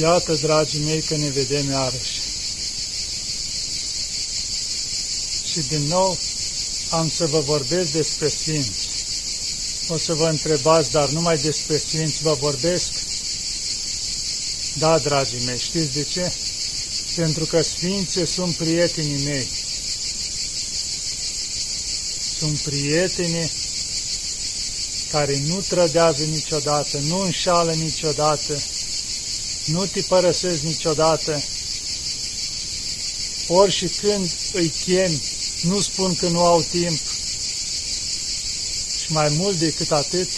Iată, dragii mei, că ne vedem iarăși. Și din nou am să vă vorbesc despre Sfinți. O să vă întrebați, dar numai despre Sfinți vă vorbesc? Da, dragii mei, știți de ce? Pentru că Sfinții sunt prietenii mei. Sunt prietenii care nu trădează niciodată, nu înșală niciodată, nu te părăsesc niciodată. Ori și când îi chem, nu spun că nu au timp. Și mai mult decât atât,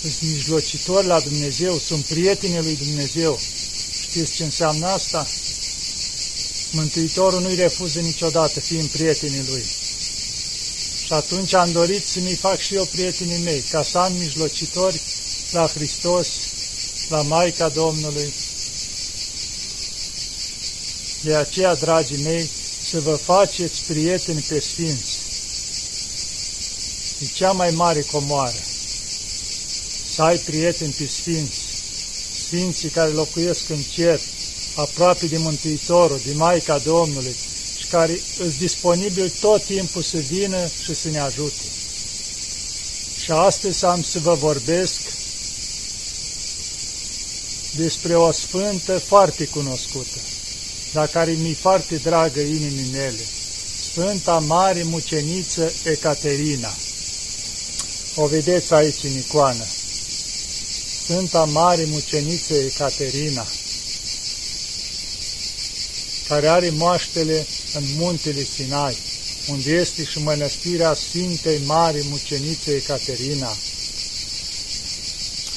sunt mijlocitori la Dumnezeu, sunt prietenii lui Dumnezeu. Știți ce înseamnă asta? Mântuitorul nu-i refuză niciodată, fiind prietenii lui. Și atunci am dorit să mi fac și eu prietenii mei, ca să am mijlocitori la Hristos, la Maica Domnului. De aceea, dragii mei, să vă faceți prieteni pe Sfinți. E cea mai mare comoară. Să ai prieteni pe Sfinți. Sfinții care locuiesc în cer, aproape de Mântuitorul, de Maica Domnului și care sunt disponibili tot timpul să vină și să ne ajute. Și astăzi am să vă vorbesc despre o sfântă foarte cunoscută, dar care mi-e foarte dragă inimii mele, Sfânta Mare Muceniță Ecaterina. O vedeți aici în icoană. Sfânta Mare Muceniță Ecaterina, care are moaștele în muntele Sinai, unde este și mănăstirea Sfintei Mare Mucenițe Ecaterina,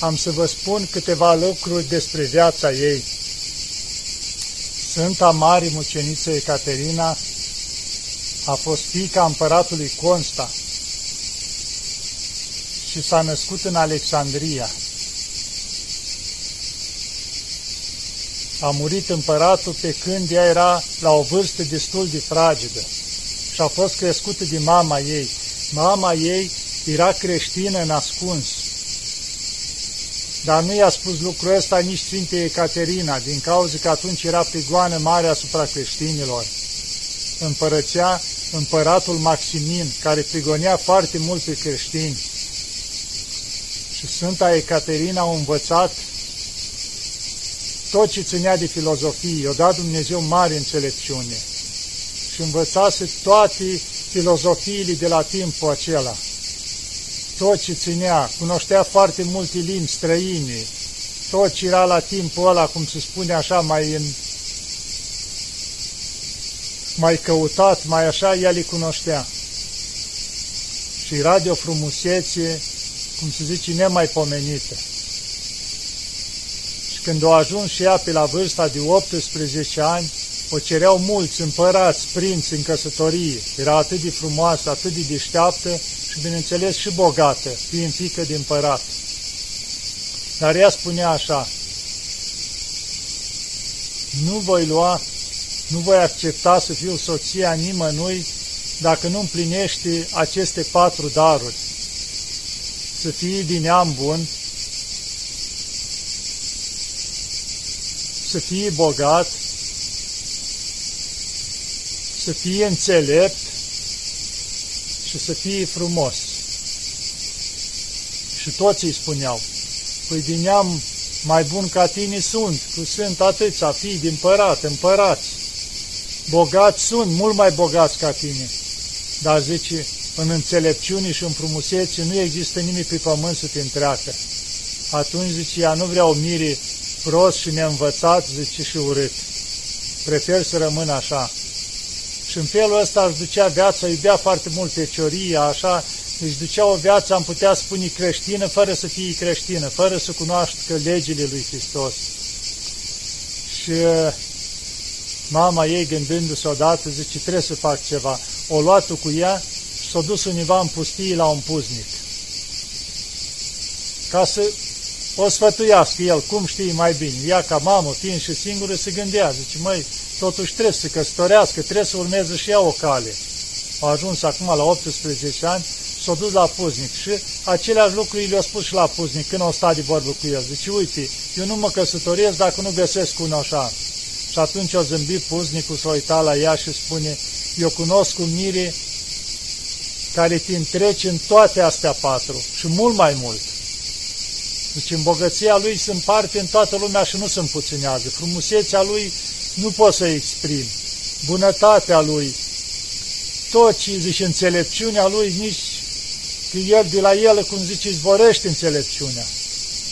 am să vă spun câteva lucruri despre viața ei. Sfânta Mare Muceniță Ecaterina a fost fica împăratului Consta și s-a născut în Alexandria. A murit împăratul pe când ea era la o vârstă destul de fragedă și a fost crescută de mama ei. Mama ei era creștină în ascuns dar nu i-a spus lucrul ăsta nici Sfinte Ecaterina, din cauza că atunci era prigoană mare asupra creștinilor. Împărățea împăratul Maximin, care prigonea foarte mult pe creștini. Și Sfânta Ecaterina a învățat tot ce ținea de filozofie, i-a dat Dumnezeu mare înțelepciune și învățase toate filozofiile de la timpul acela tot ce ținea, cunoștea foarte multe limbi străine, tot ce era la timpul ăla, cum se spune așa, mai în, mai căutat, mai așa, ea le cunoștea. Și era de o frumusețe, cum se zice, nemaipomenită. Și când o ajuns și ea pe la vârsta de 18 ani, o cereau mulți împărați, prinți în căsătorie. Era atât de frumoasă, atât de deșteaptă, și bineînțeles și bogată, fiind fică de împărat. Dar ea spunea așa, nu voi lua, nu voi accepta să fiu soția nimănui dacă nu împlinește aceste patru daruri. Să fie din neam bun, să fie bogat, să fie înțelept și să fie frumos. Și toți îi spuneau, păi din neam mai bun ca tine sunt, că sunt atâția fii din părat, împărați. Bogați sunt, mult mai bogați ca tine. Dar zice, în înțelepciune și în frumusețe nu există nimic pe pământ să te întreacă. Atunci, zice, ea nu vreau miri prost și neînvățat, zice, și urât. Prefer să rămân așa. Și în felul ăsta își ducea viața, iubea foarte mult fecioria, așa, își ducea o viață, am putea spune, creștină, fără să fie creștină, fără să cunoască legile lui Hristos. Și mama ei, gândându-se odată, zice, trebuie să fac ceva. O luat cu ea și s-a dus univa în pustie la un puznic. Ca să o sfătuiască el, cum știi mai bine. Ea ca mamă, fiind și singură, se gândea, zice, măi, totuși trebuie să căsătorească, trebuie să urmeze și ea o cale. A ajuns acum la 18 ani s-a dus la puznic și aceleași lucruri le-a spus și la puznic când o sta de vorbă cu el. Zice, uite, eu nu mă căsătoresc dacă nu găsesc un așa. Și atunci o zâmbi puznicul, s-a uitat la ea și spune, eu cunosc un mire care te întrece în toate astea patru și mult mai mult. Deci în bogăția lui sunt parte în toată lumea și nu se împuținează. Frumusețea lui nu poți să exprimi. Bunătatea lui, tot ce zice înțelepciunea lui, nici că el de la el, cum zice, zborește înțelepciunea.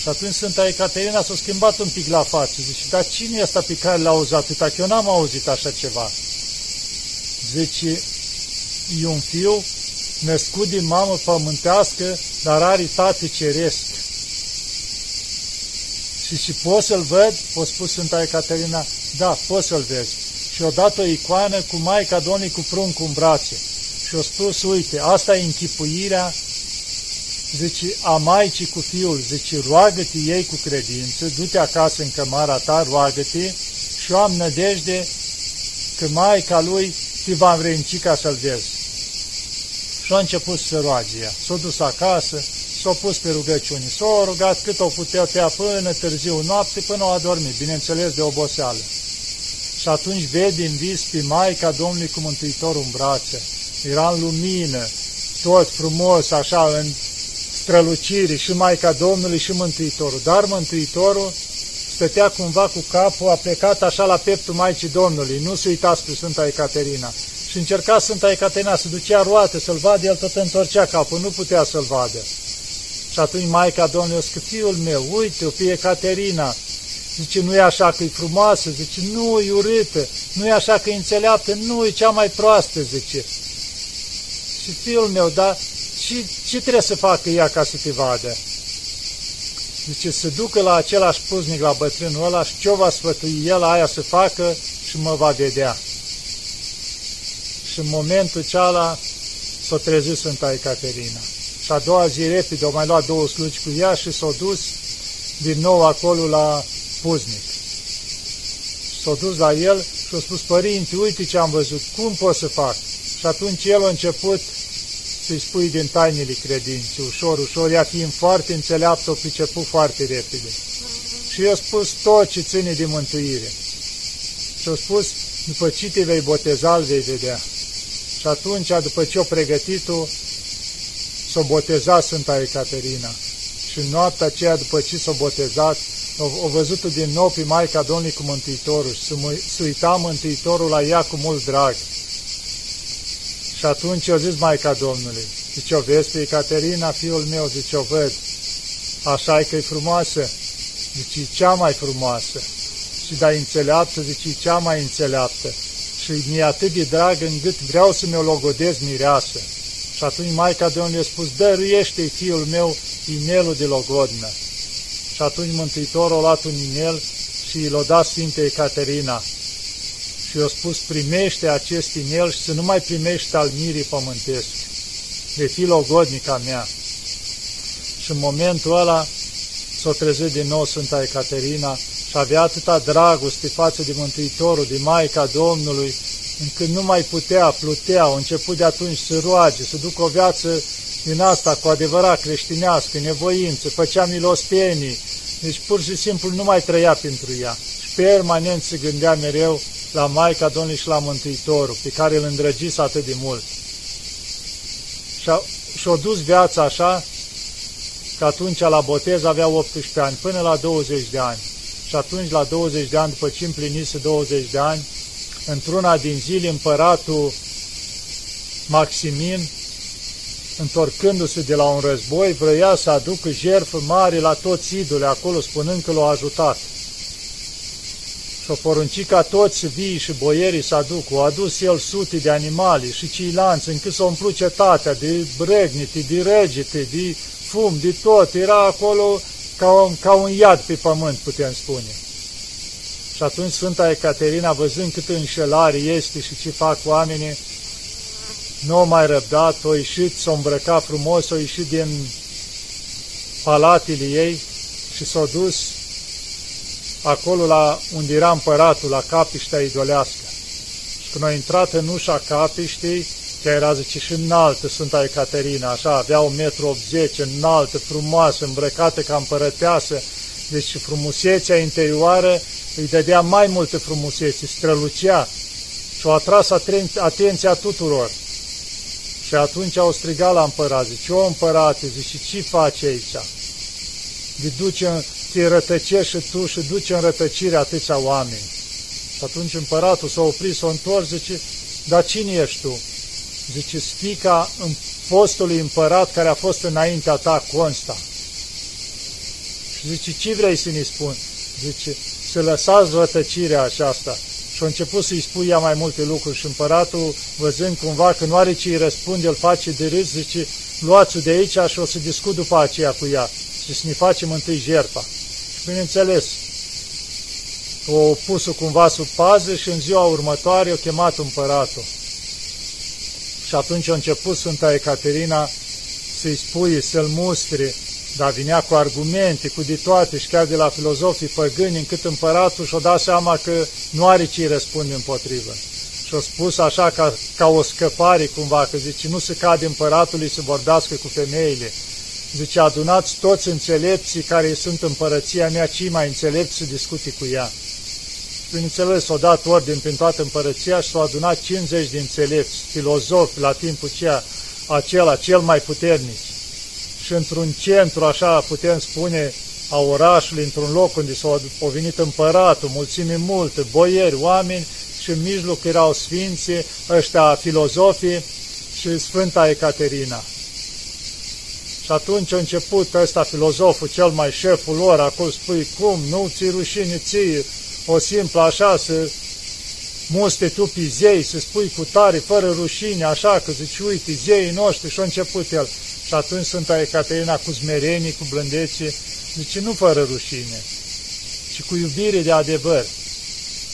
Și atunci Sfânta Ecaterina s-a schimbat un pic la față. Zice, dar cine e ăsta pe care l-a auzit atâta? Că eu n-am auzit așa ceva. Zice, e un fiu născut din mamă pământească, dar are tate ceresc. Și și pot să-l văd? O spus Sfânta Ecaterina, da, poți să-l vezi. Și o dat o icoană cu Maica Domnului cu pruncul în brațe. Și o spus, uite, asta e închipuirea zice, a Maicii cu Fiul, zice, roagă-te ei cu credință, du-te acasă în cămara ta, roagă-te și eu am nădejde că Maica lui te va învrednici ca să-l vezi. Și a început să roage ea. S-a dus acasă, s-a pus pe rugăciuni, s-a rugat cât o putea până târziu noapte, până o adormit, bineînțeles de oboseală. Și atunci vede în vis pe Maica Domnului cu Mântuitorul în brațe. Era în lumină, tot frumos, așa, în strălucire, și Maica Domnului și Mântuitorul. Dar Mântuitorul stătea cumva cu capul, a plecat așa la pieptul Maicii Domnului, nu se uita spre Sfânta Ecaterina. Și încerca Sfânta Ecaterina să ducea roate, să-l vadă, el tot întorcea capul, nu putea să-l vadă. Și atunci Maica Domnului o fiul meu, uite-o pe Ecaterina, zice, nu e așa că e frumoasă, zice, nu, e urâtă, nu e așa că e înțeleaptă, nu, e cea mai proastă, zice. Și fiul meu, dar ce, ce trebuie să facă ea ca să te vadă? Zice, să ducă la același puznic, la bătrânul ăla și ce o va sfătui el aia să facă și mă va vedea. Și în momentul ceala s-a trezit Sfânta Ecaterina. Și a doua zi repede au mai luat două slugi cu ea și s-au dus din nou acolo la puznic. S-au dus la el și au spus, părinte, uite ce am văzut, cum pot să fac? Și atunci el a început să-i spui din tainele credinței, ușor, ușor, ea fiind foarte înțeleaptă, o priceput foarte repede. Și i-a spus tot ce ține de mântuire. Și a spus, după ce te vei boteza, îl vei vedea. Și atunci, după ce o pregătit-o, s-o boteza Sfânta Ecaterina. Și în noaptea aceea, după ce s-o botezat, o, o văzut din nou pe Maica Domnului cu Mântuitorul și să uita Mântuitorul la ea cu mult drag. Și atunci eu zis Maica Domnului, zice, o vezi pe Ecaterina, fiul meu, zice, o văd, așa e că e frumoasă, zice, cea mai frumoasă, și da înțeleaptă, zice, cea mai înțeleaptă, și mi-e atât de drag încât vreau să mi-o logodez mireasă. Și atunci Maica Domnului a spus, dăruiește fiul meu inelul de logodnă. Și atunci Mântuitorul a luat un inel și l-a dat Sfinte Ecaterina și i-a spus, primește acest inel și să nu mai primești al mirii pământesc. De fi logodnica mea. Și în momentul ăla s-a trezit din nou Sfânta Ecaterina și avea atâta dragoste față de Mântuitorul, de Maica Domnului, încât nu mai putea, plutea, a început de atunci să roage, să ducă o viață din asta cu adevărat creștinească, nevoință, făcea milostenii, deci pur și simplu nu mai trăia pentru ea. Și permanent se gândea mereu la Maica Domnului și la Mântuitorul, pe care îl îndrăgise atât de mult. Și-a și dus viața așa, că atunci la botez avea 18 ani, până la 20 de ani. Și atunci, la 20 de ani, după ce împlinise 20 de ani, într-una din zile, împăratul Maximin, întorcându-se de la un război, vrea să aducă jertfă mare la toți idole acolo, spunând că l-au ajutat și-o porunci ca toți vii și boierii să aducă. O adus el sute de animale și ceilalți, încât s-o umplu cetatea de bregnite, de regite, de fum, de tot. Era acolo ca un, ca un iad pe pământ, putem spune. Și atunci Sfânta Ecaterina, văzând cât înșelare este și ce fac oamenii, nu a mai răbdat, o ieșit, s-a îmbrăcat frumos, o ieșit din palatele ei și s-a dus acolo la unde era împăratul, la capiștea idolească. Și când a intrat în ușa capiștei, Chiar era, zice, și înaltă Sfânta Ecaterina, așa, avea 1,80 m, înaltă, frumoasă, îmbrăcată ca împărăteasă, deci frumusețea interioară îi dădea mai multe frumusețe, strălucea și o atras atenția tuturor. Și atunci au strigat la împărat, zice, o împărate, zice, ce faci aici? De duce, te rătăcești și tu și duce în rătăcire atâția oameni. Și atunci împăratul s-a oprit, s-a întors, zice, dar cine ești tu? Zice, fica în postului împărat care a fost înaintea ta, Consta. Și zice, ce vrei să ne spun? Zice, să lăsați rătăcirea aceasta. Și a început să-i spui ea mai multe lucruri și împăratul, văzând cumva că nu are ce îi răspunde, îl face de râs, zice, luați-o de aici și o să discut după aceea cu ea și să ne facem întâi jertfa. Și bineînțeles, o pus-o cumva sub pază și în ziua următoare o chemat împăratul. Și atunci a început Sfânta Ecaterina să-i spui, să-l mustre, dar vinea cu argumente, cu de toate și chiar de la filozofii păgâni, încât împăratul și-o dat seama că nu are ce-i răspunde împotrivă. Și-a spus așa ca, ca o scăpare cumva, că zice, nu se cade împăratului să vorbească cu femeile. Zice, adunați toți înțelepții care sunt împărăția mea, cei mai înțelepți să discute cu ea. Bineînțeles, s-a dat ordin prin toată împărăția și s-au adunat 50 de înțelepți, filozofi la timpul aceea, acela cel mai puternic și într-un centru, așa putem spune, a orașului, într-un loc unde s-au venit împăratul, mulțime multe, boieri, oameni și în mijloc erau sfinții, ăștia filozofii și Sfânta Ecaterina. Și atunci a început ăsta filozoful, cel mai șeful lor, acolo spui, cum, nu ți rușine ție, o simplă așa să muste tu pe zei, să spui cu tare, fără rușine, așa, că zici, uite, zeii noștri, și a început el. Și atunci Sfânta Ecaterina cu smerenie, cu blândețe, zice, nu fără rușine, ci cu iubire de adevăr.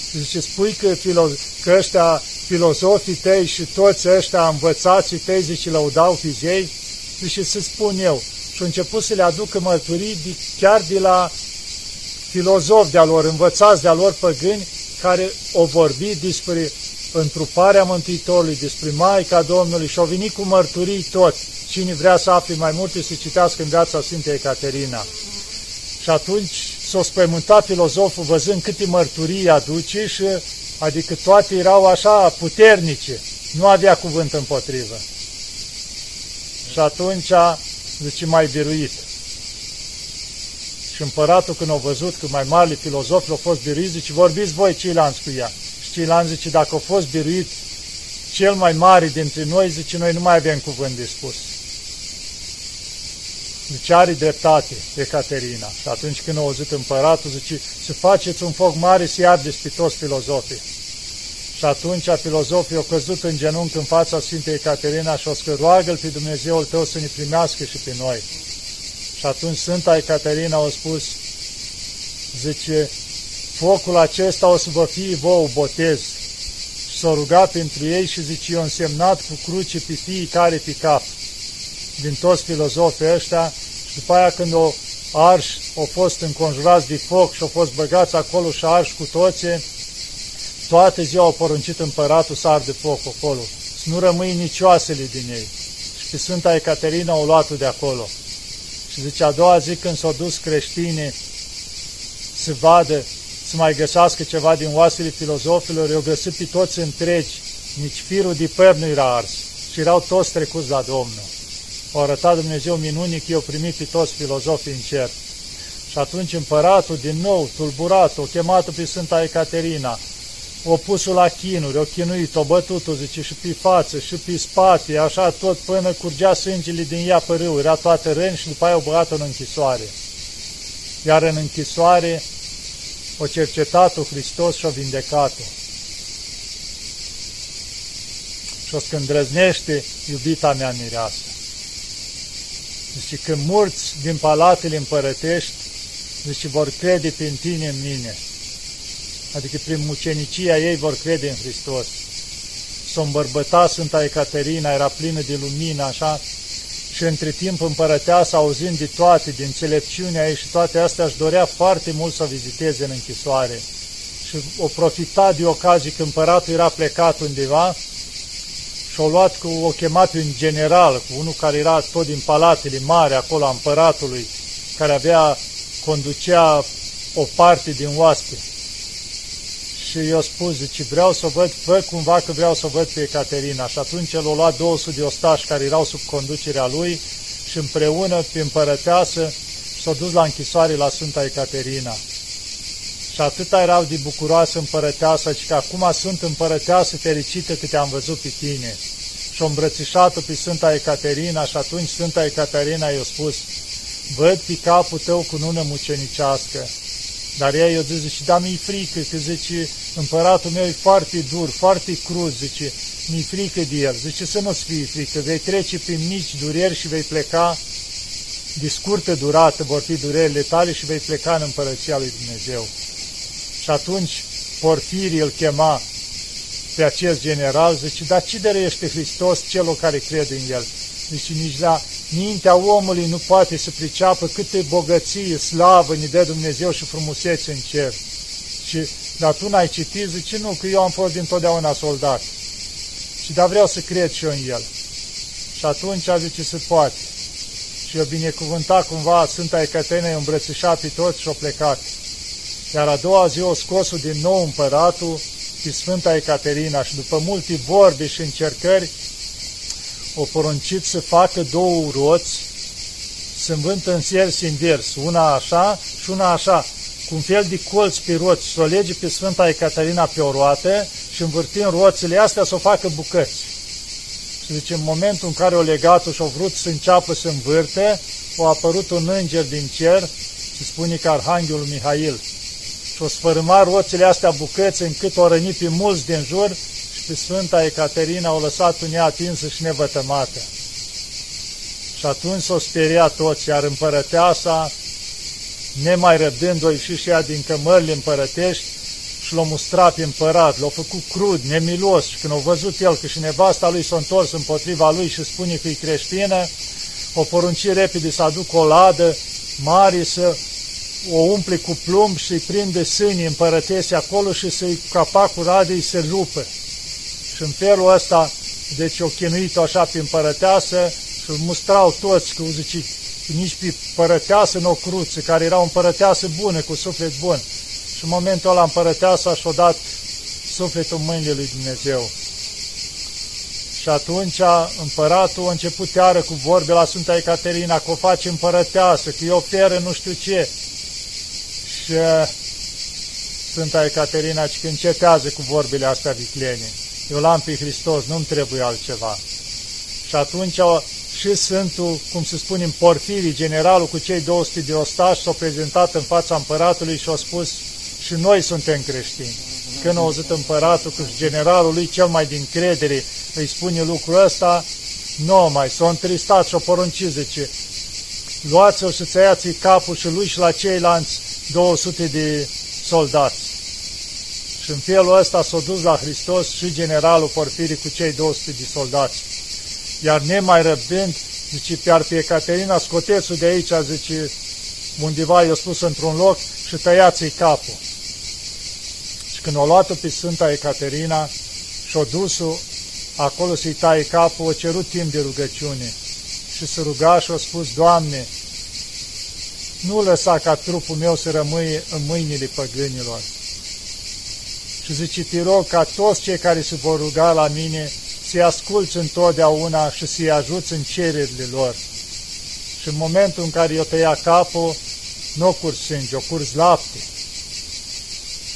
Și zice, spui că, filo că ăștia filozofii tăi și toți ăștia învățații tăi, zice, lăudau pe zei, zice, să spun eu. Și a început să le aducă mărturii de, chiar de la filozofi de-a lor, învățați de-a lor păgâni, care o vorbi despre întruparea Mântuitorului, despre Maica Domnului și au venit cu mărturii toți. Cine vrea să afle mai multe, să citească în viața Sfintei Ecaterina. Și atunci s-a spăimântat filozoful văzând câte mărturii aduce și adică toate erau așa puternice, nu avea cuvânt împotrivă. Și atunci, zice, mai biruit. Și împăratul când a văzut că mai mari filozofi au fost biruiți, zice, vorbiți voi ceilalți cu ea. Și ceilalți zice, dacă au fost biruit cel mai mare dintre noi, zice, noi nu mai avem cuvânt de spus. Zice, are dreptate Ecaterina. Și atunci când a auzit împăratul, zice, să faceți un foc mare să ardeți pe toți filozofii. Și atunci filozofii au căzut în genunchi în fața Sfintei Ecaterina și au scris, roagă pe Dumnezeul tău să ne primească și pe noi. Și atunci Sfânta Ecaterina a spus, zice, focul acesta o să vă fie vouă botez. Și s-a rugat pentru ei și zice, eu însemnat cu cruce pe fiecare pe cap din toți filozofii ăștia și după aia când o arș au fost înconjurați de foc și au fost băgați acolo și arși cu toții, toate ziua au poruncit împăratul să arde foc acolo, să nu rămâi nici oasele din ei. Și pe Sfânta Ecaterina au luat de acolo. Și zice, a doua zi când s-au dus creștinii să vadă, să mai găsească ceva din oasele filozofilor, i-au găsit pe toți întregi, nici firul de păr nu era ars și erau toți trecuți la Domnul. O arătat Dumnezeu minunic, eu primit pe toți filozofii în cer. Și atunci împăratul, din nou, tulburat, o chemat pe Sfânta Ecaterina, o pus la chinuri, o chinuit, o bătut, o zice, și pe față, și pe spate, așa tot până curgea sângele din ea pe râu, era toată răni și după aia o băgat în închisoare. Iar în închisoare o cercetat-o Hristos și o vindecat-o. Și o scândrăznește iubita mea mireasă. Zice, când murți din palatele împărătești, zice, vor crede prin tine în mine. Adică prin mucenicia ei vor crede în Hristos. S-o îmbărbăta Sfânta Ecaterina, era plină de lumină, așa, și între timp împărăteasa, auzind de toate, din înțelepciunea ei și toate astea, își dorea foarte mult să o viziteze în închisoare. Și o profita de ocazie că împăratul era plecat undeva și o luat cu, o chemat un general, cu unul care era tot din palatele mari, acolo a împăratului, care avea, conducea o parte din oaspe. Și i-a spus, zice, vreau să o văd, fă cumva că vreau să o văd pe Ecaterina. Și atunci el a luat 200 de ostași care erau sub conducerea lui și împreună, pe împărăteasă, s-au dus la închisoare la Sfânta Ecaterina. Și atâta erau de bucuroasă împărăteasă, și că acum sunt împărăteasă fericită că te-am văzut pe tine. Și o îmbrățișat pe Sfânta Ecaterina și atunci Sfânta Ecaterina i-a spus, văd pe capul tău cu nună mucenicească. Dar ea i-a zis, zice, da, mi-e frică, că zice, împăratul meu e foarte dur, foarte cruz, zice, mi-e frică de el. Zice, să nu-ți fie frică, vei trece prin mici dureri și vei pleca de scurtă durată, vor fi durerile tale și vei pleca în împărăția lui Dumnezeu. Și atunci Porfirii îl chema pe acest general, zice, dar ce dărește Hristos celor care cred în El? Zice, nici la mintea omului nu poate să priceapă câte bogăție, slavă ne dă Dumnezeu și frumusețe în cer. Și, dar tu n-ai citit? Zice, nu, că eu am fost dintotdeauna soldat. Și dar vreau să cred și eu în El. Și atunci a zice, se poate. Și eu binecuvântat cumva Sfânta Ecaterina, i-a îmbrățișat pe toți și-a plecat. Iar a doua zi o scosul din nou împăratul și Sfânta Ecaterina și după multe vorbe și încercări o poruncit să facă două roți, să învântă în sers invers, una așa și una așa, cu un fel de colț pe roți, să o lege pe Sfânta Ecaterina pe o roată și învârtind roțile astea să o facă bucăți. Și zice, în momentul în care o legat și-o vrut să înceapă să învârte, a apărut un înger din cer și spune că Arhanghelul Mihail și o sfărâma roțile astea bucăți încât o răni pe mulți din jur și pe Sfânta Ecaterina o lăsat în ea atinsă și nevătămată. Și atunci s-o speria toți, iar împărăteasa, nemai răbdând-o ieși și ea din cămările împărătești și l-a mustrat pe împărat, l-a făcut crud, nemilos și când a văzut el că și nevasta lui s-a întors împotriva lui și spune că e creștină, o porunci repede să aducă o ladă mare să o umple cu plumb și îi prinde sânii împărătese acolo și să-i capacul radei se rupă. Și în felul ăsta, deci o chinuit așa pe împărăteasă și îl mustrau toți, că zice, nici pe împărăteasă nu o cruță, care era o împărăteasă bună, cu suflet bun. Și în momentul ăla împărăteasa și-a dat sufletul în mâinile lui Dumnezeu. Și atunci împăratul a început iară cu vorbe la Sfânta Ecaterina, că o face împărăteasă, că e oferă nu știu ce. Și Sfânta Ecaterina că încetează cu vorbele astea viclene. Eu l-am pe Hristos, nu-mi trebuie altceva. Și atunci și Sfântul, cum se spune în Porfirii, generalul cu cei 200 de ostași, s-a prezentat în fața împăratului și a spus și noi suntem creștini. Când a auzit împăratul că generalul lui cel mai din credere îi spune lucrul ăsta, nu mai, s-a întristat și a poruncit, zice, luați-o și ți capul și lui și la ceilalți 200 de soldați. Și în felul ăsta s-a dus la Hristos și generalul Porfirii cu cei 200 de soldați. Iar nemai răbdând, zice, pe pe Ecaterina, scoteți de aici, zice, undeva i-a spus într-un loc și tăiați-i capul. Și când o luat pe Sfânta Ecaterina și-o dus acolo să-i taie capul, o cerut timp de rugăciune. Și se ruga și a spus, Doamne, nu lăsa ca trupul meu să rămâie în mâinile păgânilor. Și zice, te rog ca toți cei care se vor ruga la mine să-i asculți întotdeauna și să-i ajuți în cererile lor. Și în momentul în care eu tăia capul, nu o curs sânge, o curs lapte.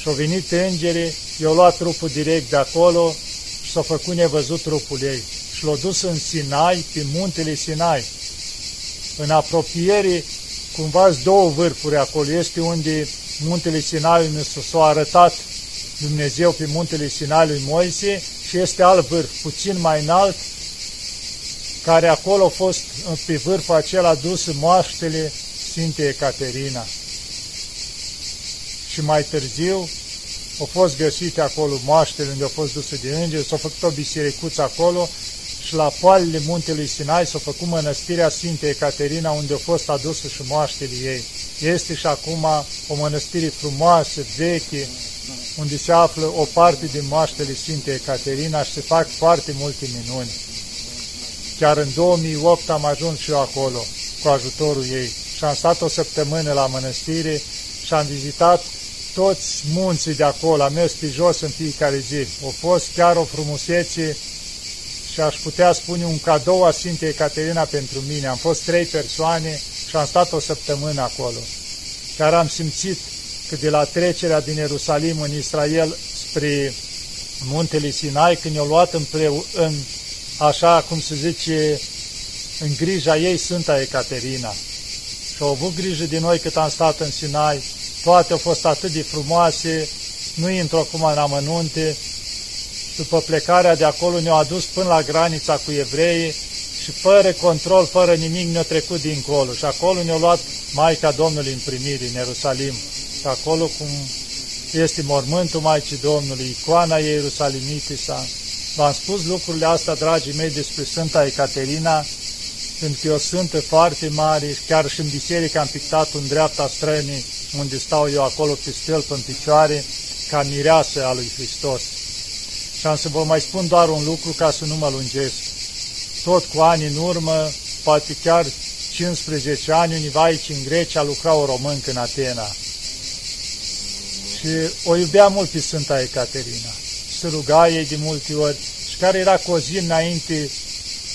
Și au venit îngerii, i-au luat trupul direct de acolo și s-au făcut nevăzut trupul ei. Și l-au dus în Sinai, pe muntele Sinai. În apropiere cumva două vârfuri acolo. Este unde muntele Sinai s-a arătat Dumnezeu pe muntele Sinai lui Moise și este alt vârf, puțin mai înalt, care acolo a fost pe vârful acela dus moaștele Sfinte Ecaterina. Și mai târziu au fost găsite acolo moaștele unde au fost duse de îngeri, s-a făcut o bisericuță acolo și la poalele muntelui Sinai s-a făcut mănăstirea Sfinte Ecaterina, unde a fost adusă și moaștele ei. Este și acum o mănăstire frumoasă, veche, unde se află o parte din moaștele Sfintei Ecaterina și se fac foarte multe minuni. Chiar în 2008 am ajuns și eu acolo cu ajutorul ei și am stat o săptămână la mănăstire și am vizitat toți munții de acolo, am mers pe jos în fiecare zi. A fost chiar o frumusețe și aș putea spune un cadou a Sfintei Ecaterina pentru mine. Am fost trei persoane și am stat o săptămână acolo. Chiar am simțit că de la trecerea din Ierusalim în Israel spre muntele Sinai, când i-au luat împreu, în, așa cum se zice, în grija ei Sfânta Ecaterina. Și au avut grijă de noi cât am stat în Sinai, toate au fost atât de frumoase, nu intru acum în amănunte, după plecarea de acolo ne-au adus până la granița cu evreii și fără control, fără nimic ne-au trecut dincolo. Și acolo ne-au luat Maica Domnului în primire, în Ierusalim. Și acolo cum este mormântul Maicii Domnului, icoana Ierusalimitița. V-am spus lucrurile astea, dragii mei, despre Sfânta Ecaterina, pentru că e o sfântă foarte mare, chiar și în biserică am pictat în dreapta strănii, unde stau eu acolo pe stâlp în picioare, ca mireasă a lui Hristos. Și am să vă mai spun doar un lucru ca să nu mă lungesc. Tot cu ani în urmă, poate chiar 15 ani, univa aici în Grecia lucra o româncă în Atena. Și o iubea mult pe Sfânta Ecaterina. Se ruga ei de multe ori și care era cu o zi înainte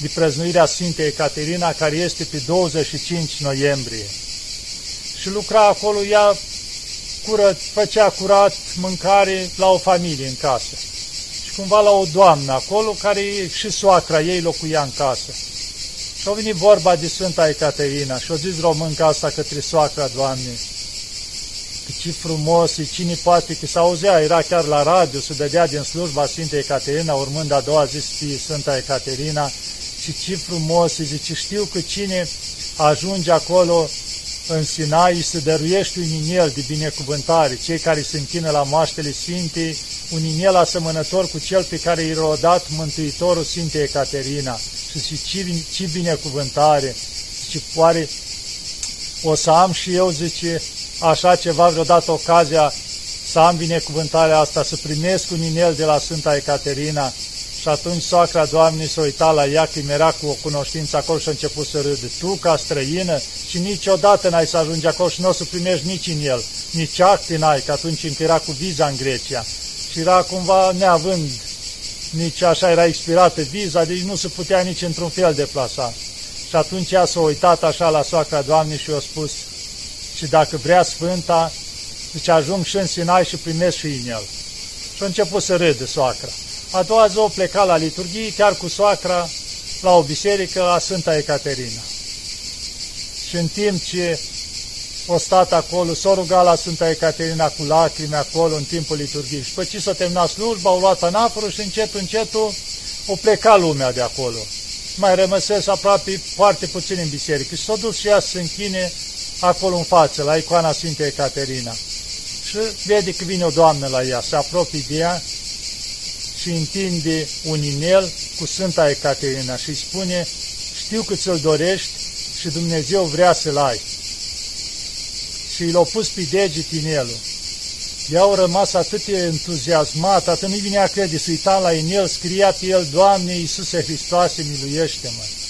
de prăznuirea Sfintei Ecaterina, care este pe 25 noiembrie. Și lucra acolo, ea curăț, făcea curat mâncare la o familie în casă cumva la o doamnă acolo, care și soacra ei locuia în casă. Și a venit vorba de Sfânta Ecaterina și a zis românca asta către soacra Doamnei. Că ce frumos, cine poate, că s-auzea, era chiar la radio, se dădea din slujba Sfintei Ecaterina, urmând a doua zi să Sfânta Ecaterina, și ce frumos, zice, știu că cine ajunge acolo în Sinai se dăruiește un inel de binecuvântare, cei care se închină la moaștele Sfintei, un inel asemănător cu cel pe care i-a dat Mântuitorul Sfintei Ecaterina. Și zice, ce, ce binecuvântare, zice, poare o să am și eu, zice, așa ceva vreodată ocazia să am binecuvântarea asta, să primesc un inel de la Sfânta Ecaterina. Și atunci soacra Doamnei s-a uitat la ea, că era cu o cunoștință acolo și a început să râde. Tu, ca străină, și niciodată n-ai să ajungi acolo și nu o să primești nici în el, nici acte n-ai, că atunci încă era cu viza în Grecia și era cumva neavând nici așa era expirată viza, deci nu se putea nici într-un fel deplasa. Și atunci ea s-a uitat așa la soacra Doamnei și i-a spus, și dacă vrea Sfânta, zice, ajung și în Sinai și primesc și în el. Și a început să râde soacra. A doua zi o pleca la liturghie, chiar cu soacra, la o biserică la Sfânta Ecaterina. Și în timp ce o stat acolo, s-o rugat la Sfânta Ecaterina cu lacrimi acolo în timpul liturghiei. Și pe ce s-a terminat slujba, au luat anaforul și încet, încetul o pleca lumea de acolo. Mai rămăsesc aproape foarte puțin în biserică. Și s-a dus și ea să se închine acolo în față, la icoana Sfintei Ecaterina. Și vede că vine o doamnă la ea, se apropie de ea și întinde un inel cu Sfânta Ecaterina și îi spune, știu că ți-l dorești și Dumnezeu vrea să-l ai și l-au pus pe deget inelul. Ea au rămas atât de entuziasmat, atât nu-i vinea crede, să uita la inel, scria pe el, Doamne Iisuse Hristoase, miluiește-mă!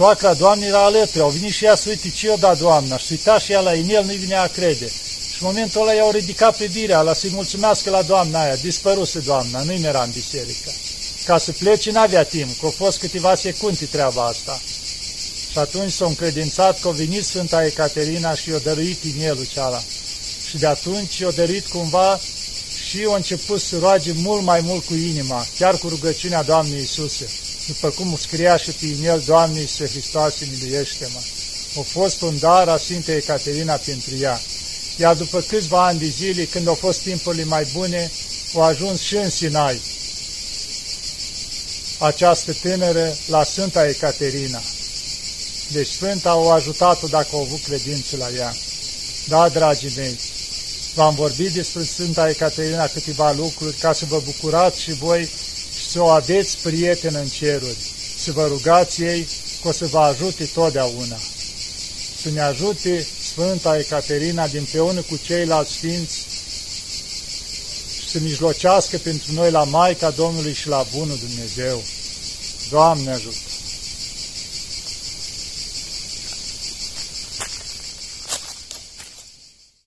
Soacra Doamnei era alături, au venit și ea să uite ce o da Doamna, și uita și ea la inel, nu-i vinea crede. Și în momentul ăla i-au ridicat privirea la să-i mulțumească la Doamna aia, dispăruse Doamna, nu-i era în biserică. Ca să plece n-avea timp, că au fost câteva secunde treaba asta. Și atunci s-a încredințat că a venit Sfânta Ecaterina și i-a dăruit inelul ceala. Și de atunci i-a dăruit cumva și a început să roage mult mai mult cu inima, chiar cu rugăciunea Doamnei Iisuse. După cum scria și pe inel, Doamne Iisuse Hristoase, miluiește-mă. A fost un dar a Sfintei Ecaterina pentru ea. Iar după câțiva ani de zile, când au fost timpurile mai bune, au ajuns și în Sinai această tânără la Sfânta Ecaterina. Deci Sfânta au ajutat-o dacă au avut credință la ea. Da, dragii mei, v-am vorbit despre Sfânta Ecaterina câteva lucruri ca să vă bucurați și voi și să o aveți prieten în ceruri, să vă rugați ei că o să vă ajute totdeauna. Să ne ajute Sfânta Ecaterina din împreună cu ceilalți sfinți să mijlocească pentru noi la Maica Domnului și la Bunul Dumnezeu. Doamne ajută!